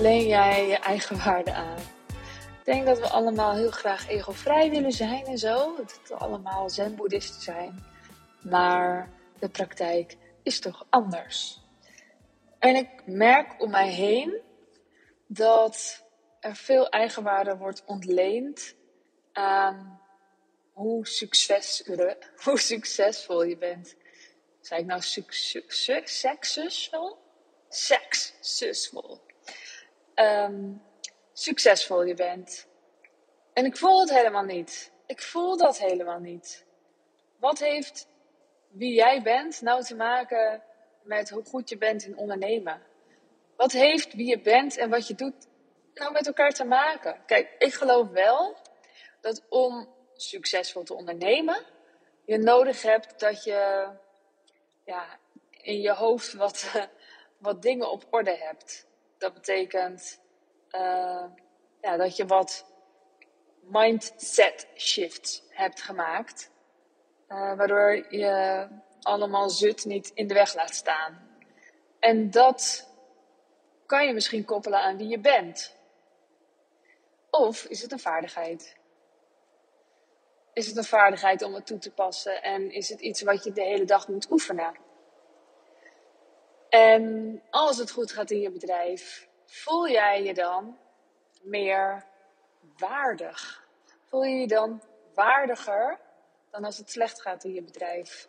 ontleen jij je eigen waarde aan. Ik denk dat we allemaal heel graag egovrij willen zijn en zo. Dat we allemaal zen-boeddhisten zijn. Maar de praktijk is toch anders. En ik merk om mij heen dat er veel eigenwaarde wordt ontleend aan hoe, succes, hoe succesvol je bent. Zei ik nou succesvol? Succesvol. Um, succesvol je bent. En ik voel het helemaal niet. Ik voel dat helemaal niet. Wat heeft wie jij bent nou te maken met hoe goed je bent in ondernemen? Wat heeft wie je bent en wat je doet nou met elkaar te maken? Kijk, ik geloof wel dat om succesvol te ondernemen, je nodig hebt dat je ja, in je hoofd wat, wat dingen op orde hebt. Dat betekent uh, ja, dat je wat mindset shifts hebt gemaakt. Uh, waardoor je allemaal zut niet in de weg laat staan. En dat kan je misschien koppelen aan wie je bent. Of is het een vaardigheid? Is het een vaardigheid om het toe te passen en is het iets wat je de hele dag moet oefenen? En als het goed gaat in je bedrijf, voel jij je dan meer waardig? Voel je je dan waardiger dan als het slecht gaat in je bedrijf?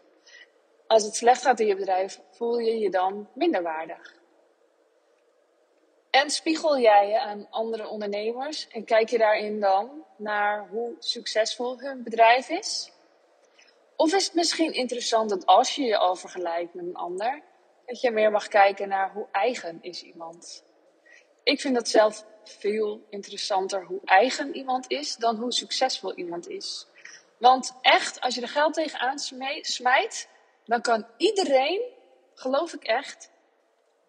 Als het slecht gaat in je bedrijf, voel je je dan minder waardig? En spiegel jij je aan andere ondernemers en kijk je daarin dan naar hoe succesvol hun bedrijf is? Of is het misschien interessant dat als je je al vergelijkt met een ander, dat je meer mag kijken naar hoe eigen is iemand? Ik vind dat zelf veel interessanter hoe eigen iemand is dan hoe succesvol iemand is. Want echt, als je er geld tegenaan smijt, dan kan iedereen, geloof ik echt,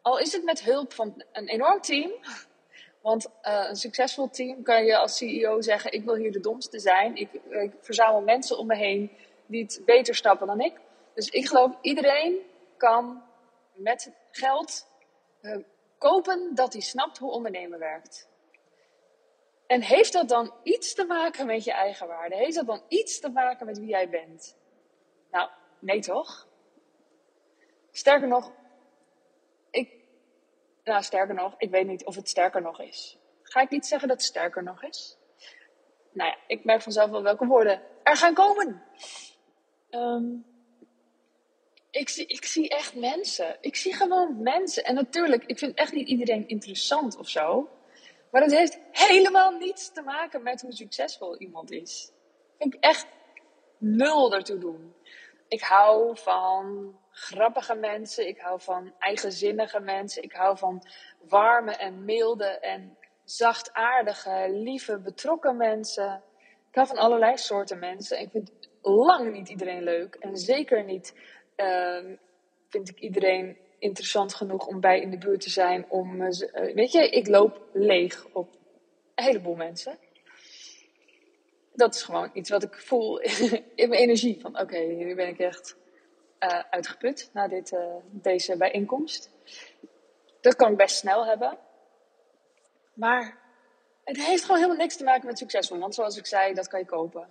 al is het met hulp van een enorm team. Want uh, een succesvol team kan je als CEO zeggen: Ik wil hier de domste zijn. Ik, ik, verzamel mensen om me heen die het beter snappen dan ik. Dus ik geloof iedereen kan met geld uh, kopen dat hij snapt hoe ondernemen werkt. En heeft dat dan iets te maken met je eigen waarde? Heeft dat dan iets te maken met wie jij bent? Nou, nee toch? Sterker nog, ik, nou sterker nog, ik weet niet of het sterker nog is. Ga ik niet zeggen dat het sterker nog is? Nou ja, ik merk vanzelf wel welke woorden er gaan komen. Um, ik, zie, ik zie echt mensen. Ik zie gewoon mensen. En natuurlijk, ik vind echt niet iedereen interessant of zo. Maar het heeft helemaal niets te maken met hoe succesvol iemand is. Vind ik echt nul ertoe doen. Ik hou van grappige mensen. Ik hou van eigenzinnige mensen. Ik hou van warme en milde en zachtaardige, lieve, betrokken mensen. Ik hou van allerlei soorten mensen. Ik vind lang niet iedereen leuk. En zeker niet uh, vind ik iedereen interessant genoeg om bij in de buurt te zijn. Om, uh, weet je, ik loop leeg op een heleboel mensen. Dat is gewoon iets wat ik voel in mijn energie. Van oké, nu ben ik echt uh, uitgeput na dit, deze bijeenkomst. Dat kan ik best snel hebben. Maar het heeft gewoon helemaal niks te maken met succesvol. Want zoals ik zei, dat kan je kopen.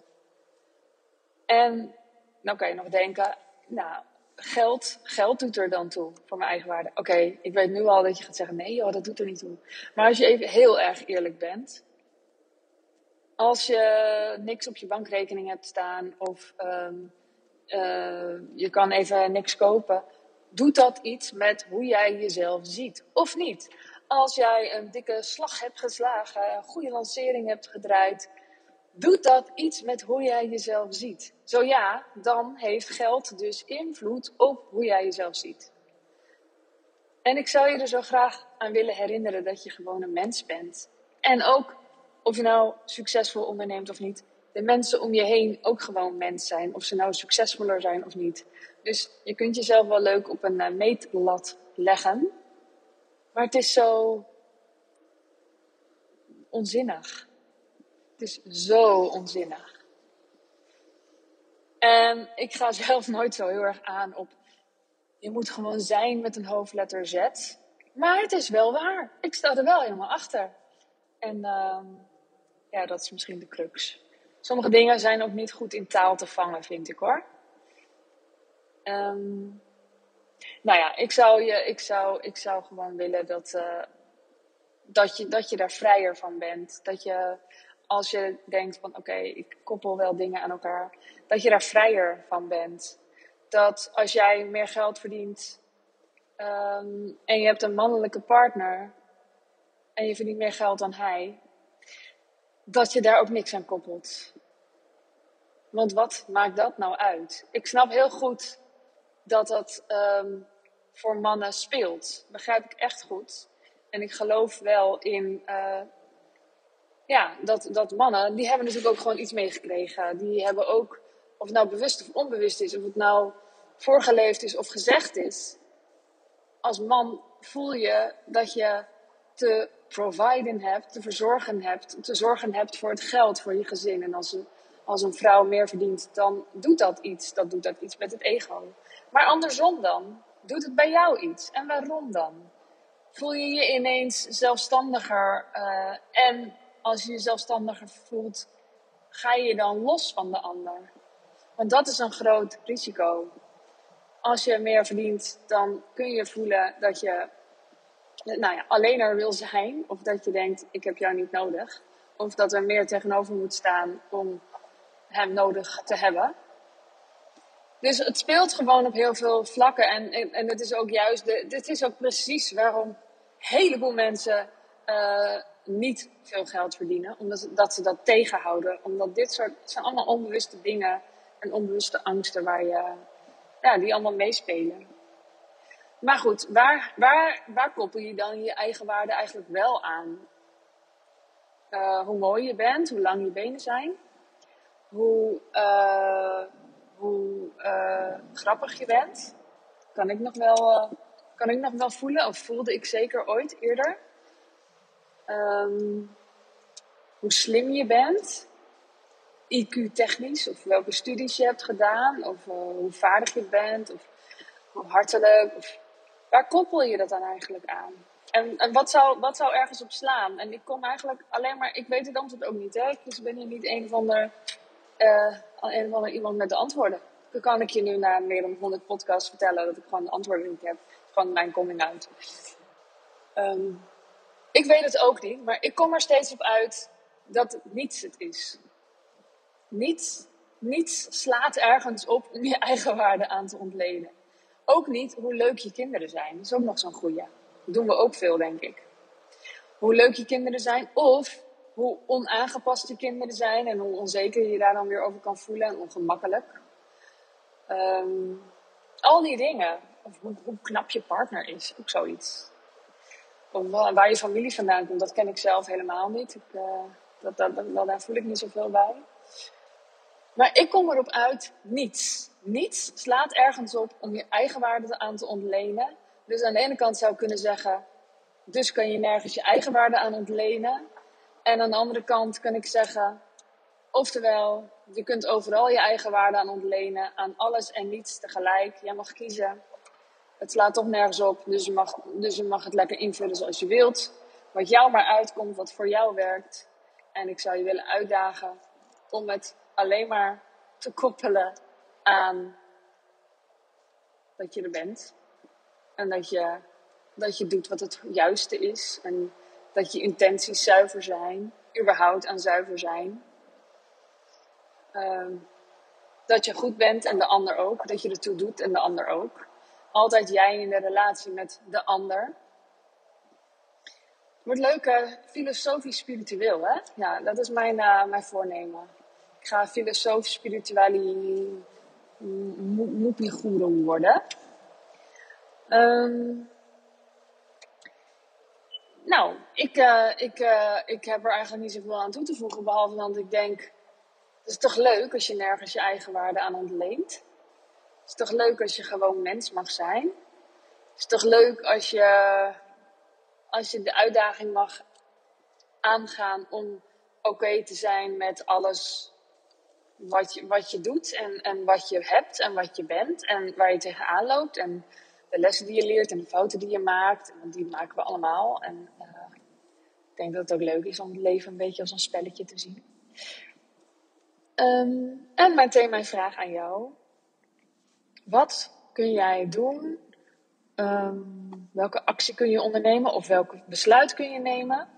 En dan kan je nog denken, nou, geld, geld doet er dan toe voor mijn eigen waarde. Oké, ik weet nu al dat je gaat zeggen: nee, dat doet er niet toe. Maar als je even heel erg eerlijk bent. Als je niks op je bankrekening hebt staan of um, uh, je kan even niks kopen, doet dat iets met hoe jij jezelf ziet of niet? Als jij een dikke slag hebt geslagen, een goede lancering hebt gedraaid, Doet dat iets met hoe jij jezelf ziet? Zo ja, dan heeft geld dus invloed op hoe jij jezelf ziet. En ik zou je er zo graag aan willen herinneren dat je gewoon een mens bent. En ook, of je nou succesvol onderneemt of niet, de mensen om je heen ook gewoon mens zijn. Of ze nou succesvoller zijn of niet. Dus je kunt jezelf wel leuk op een uh, meetlat leggen. Maar het is zo onzinnig. Het is zo onzinnig. En ik ga zelf nooit zo heel erg aan op. Je moet gewoon zijn met een hoofdletter Z. Maar het is wel waar. Ik sta er wel helemaal achter. En ehm, ja, dat is misschien de crux. Sommige dingen zijn ook niet goed in taal te vangen, vind ik hoor. Ehm, nou ja, ik zou, je, ik zou, ik zou gewoon willen dat, uh, dat, je, dat je daar vrijer van bent. Dat je, als je denkt van oké, ik koppel wel dingen aan elkaar, dat je daar vrijer van bent. Dat als jij meer geld verdient um, en je hebt een mannelijke partner en je verdient meer geld dan hij, dat je daar ook niks aan koppelt. Want wat maakt dat nou uit? Ik snap heel goed dat dat um, voor mannen speelt. Begrijp ik echt goed. En ik geloof wel in. Uh, ja, dat, dat mannen, die hebben natuurlijk ook gewoon iets meegekregen. Die hebben ook, of het nou bewust of onbewust is, of het nou voorgeleefd is of gezegd is. Als man voel je dat je te providen hebt, te verzorgen hebt, te zorgen hebt voor het geld, voor je gezin. En als een, als een vrouw meer verdient, dan doet dat iets. Dat doet dat iets met het ego. Maar andersom dan, doet het bij jou iets. En waarom dan? Voel je je ineens zelfstandiger? Uh, en als je zelfstandiger voelt, ga je dan los van de ander? Want dat is een groot risico. Als je meer verdient, dan kun je voelen dat je nou ja, alleen er wil zijn. Of dat je denkt, ik heb jou niet nodig. Of dat er meer tegenover moet staan om hem nodig te hebben. Dus het speelt gewoon op heel veel vlakken. En, en, het is ook juist, de, dit is ook precies waarom een heleboel mensen uh, niet veel geld verdienen. Omdat dat ze dat tegenhouden. Omdat dit soort, het zijn allemaal onbewuste dingen en onbewuste angsten waar je, ja, die allemaal meespelen. Maar goed, waar, waar, waar koppel je dan je eigen waarde eigenlijk wel aan? Uh, hoe mooi je bent, hoe lang je benen zijn, hoe, uh, hoe uh, grappig je bent. Kan ik, nog wel, kan ik nog wel voelen, of voelde ik zeker ooit eerder. Um, hoe slim je bent, IQ-technisch, of welke studies je hebt gedaan, of hoe vaardig je bent, of hoe hartelijk, of Waar koppel je dat dan eigenlijk aan? En, en wat, zou, wat zou ergens op slaan? En ik kom eigenlijk alleen maar, ik weet het antwoord ook niet. Hè? Ik ben hier niet een van de, uh, een van de iemand met de antwoorden. Dan kan ik je nu na meer dan 100 podcasts vertellen dat ik gewoon de antwoorden niet heb. Gewoon mijn coming out. Um, ik weet het ook niet, maar ik kom er steeds op uit dat niets het is. Niets, niets slaat ergens op om je eigen waarde aan te ontlenen. Ook niet hoe leuk je kinderen zijn. Dat is ook nog zo'n goeie. Dat doen we ook veel, denk ik. Hoe leuk je kinderen zijn of hoe onaangepast je kinderen zijn en hoe onzeker je daar dan weer over kan voelen en ongemakkelijk. Um, al die dingen. Of hoe, hoe, knap je partner is, ook zoiets. Waar je familie vandaan komt, dat ken ik zelf helemaal niet. Ik, uh, dat, daar voel ik niet zoveel bij. Maar ik kom erop uit niets. Niets slaat ergens op om je eigen waarde aan te ontlenen. Dus aan de ene kant zou ik kunnen zeggen, dus kan je nergens je eigen waarde aan ontlenen. En aan de andere kant kan ik zeggen, oftewel, je kunt overal je eigen waarde aan ontlenen, aan alles en niets tegelijk. Jij mag kiezen. Het slaat toch nergens op, dus je mag, dus je mag het lekker invullen zoals je wilt. Wat jou maar uitkomt, wat voor jou werkt. En ik zou je willen uitdagen om het alleen maar te koppelen aan dat je er bent. En dat je, dat je doet wat het juiste is. En dat je intenties zuiver zijn. Überhaupt aan zuiver zijn. Um, dat je goed bent en de ander ook. Dat je ertoe doet en de ander ook. Altijd jij in de relatie met de ander. Wordt leuk, uh, filosofisch spiritueel, hè? Ja, dat is mijn, uh, mijn voornemen. Ik ga filosofisch spirituali Moepie worden. Um, nou, ik, uh, ik, ik heb er eigenlijk niet zoveel aan toe te voegen. Behalve dat ik denk, het is toch leuk als je nergens je eigen waarde aan ontleent. Is toch leuk als je gewoon mens mag zijn. Het is toch leuk als je, als je de uitdaging mag aangaan om oké te zijn met alles wat je, wat je doet en, en wat je hebt en wat je bent en waar je tegenaan loopt en de lessen die je leert en de fouten die je maakt. Want die maken we allemaal. En uh, ik denk dat het ook leuk is om het leven een beetje als een spelletje te zien. Um, en meteen mijn vraag aan jou. Wat kun jij doen? Um, welke actie kun je ondernemen of welk besluit kun je nemen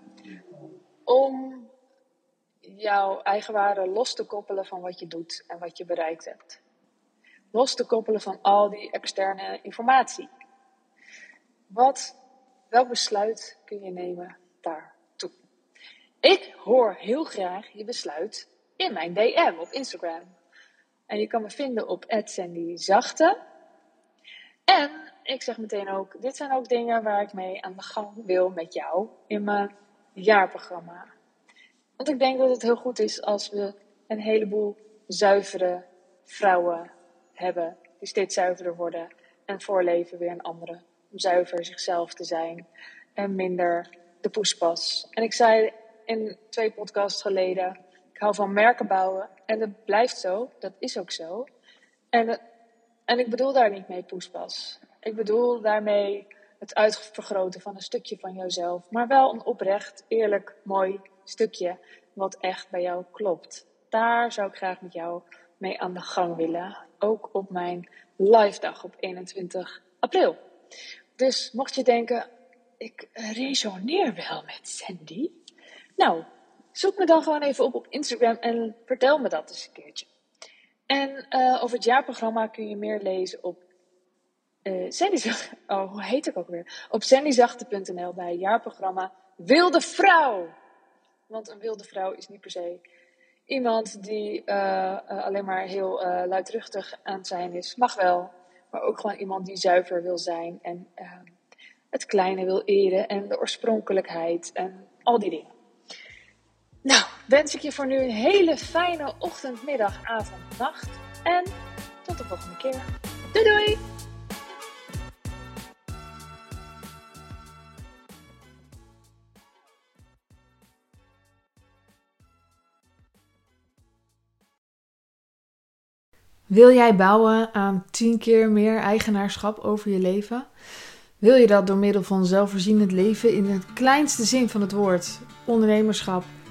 om jouw eigenwaarde los te koppelen van wat je doet en wat je bereikt hebt? Los te koppelen van al die externe informatie. Wat, welk besluit kun je nemen daartoe? Ik hoor heel graag je besluit in mijn DM op Instagram. En je kan me vinden op @sandyzachte. En ik zeg meteen ook, dit zijn ook dingen waar ik mee aan de gang wil met jou in mijn jaarprogramma. Want ik denk dat het heel goed is als we een heleboel zuivere vrouwen hebben, die steeds zuiverder worden en voorleven weer een andere. Om zuiver zichzelf te zijn en minder de poespas. En ik zei in twee podcasts geleden, ik hou van merken bouwen en dat blijft zo, dat is ook zo. En, en ik bedoel daar niet mee poespas. Ik bedoel daarmee het uitvergroten van een stukje van jouzelf, maar wel een oprecht, eerlijk, mooi stukje wat echt bij jou klopt. Daar zou ik graag met jou mee aan de gang willen. Ook op mijn live dag op 21 april. Dus mocht je denken, ik resoneer wel met Sandy. Nou, zoek me dan gewoon even op op Instagram en vertel me dat eens een keertje. En uh, over het jaarprogramma kun je meer lezen op uh, Oh, hoe heet ik ook weer? Op sandyzachte.nl bij jaarprogramma Wilde Vrouw. Want een wilde vrouw is niet per se iemand die uh, alleen maar heel luidruchtig aan zijn is. Mag wel. Maar ook gewoon iemand die zuiver wil zijn en het kleine wil eren en de oorspronkelijkheid en al die dingen. Nou, wens ik je voor nu een hele fijne ochtend, middag, avond, nacht. En tot de volgende keer. Doei doei! Wil jij bouwen aan 10 keer meer eigenaarschap over je leven? Wil je dat door middel van zelfvoorzienend leven in het kleinste zin van het woord, ondernemerschap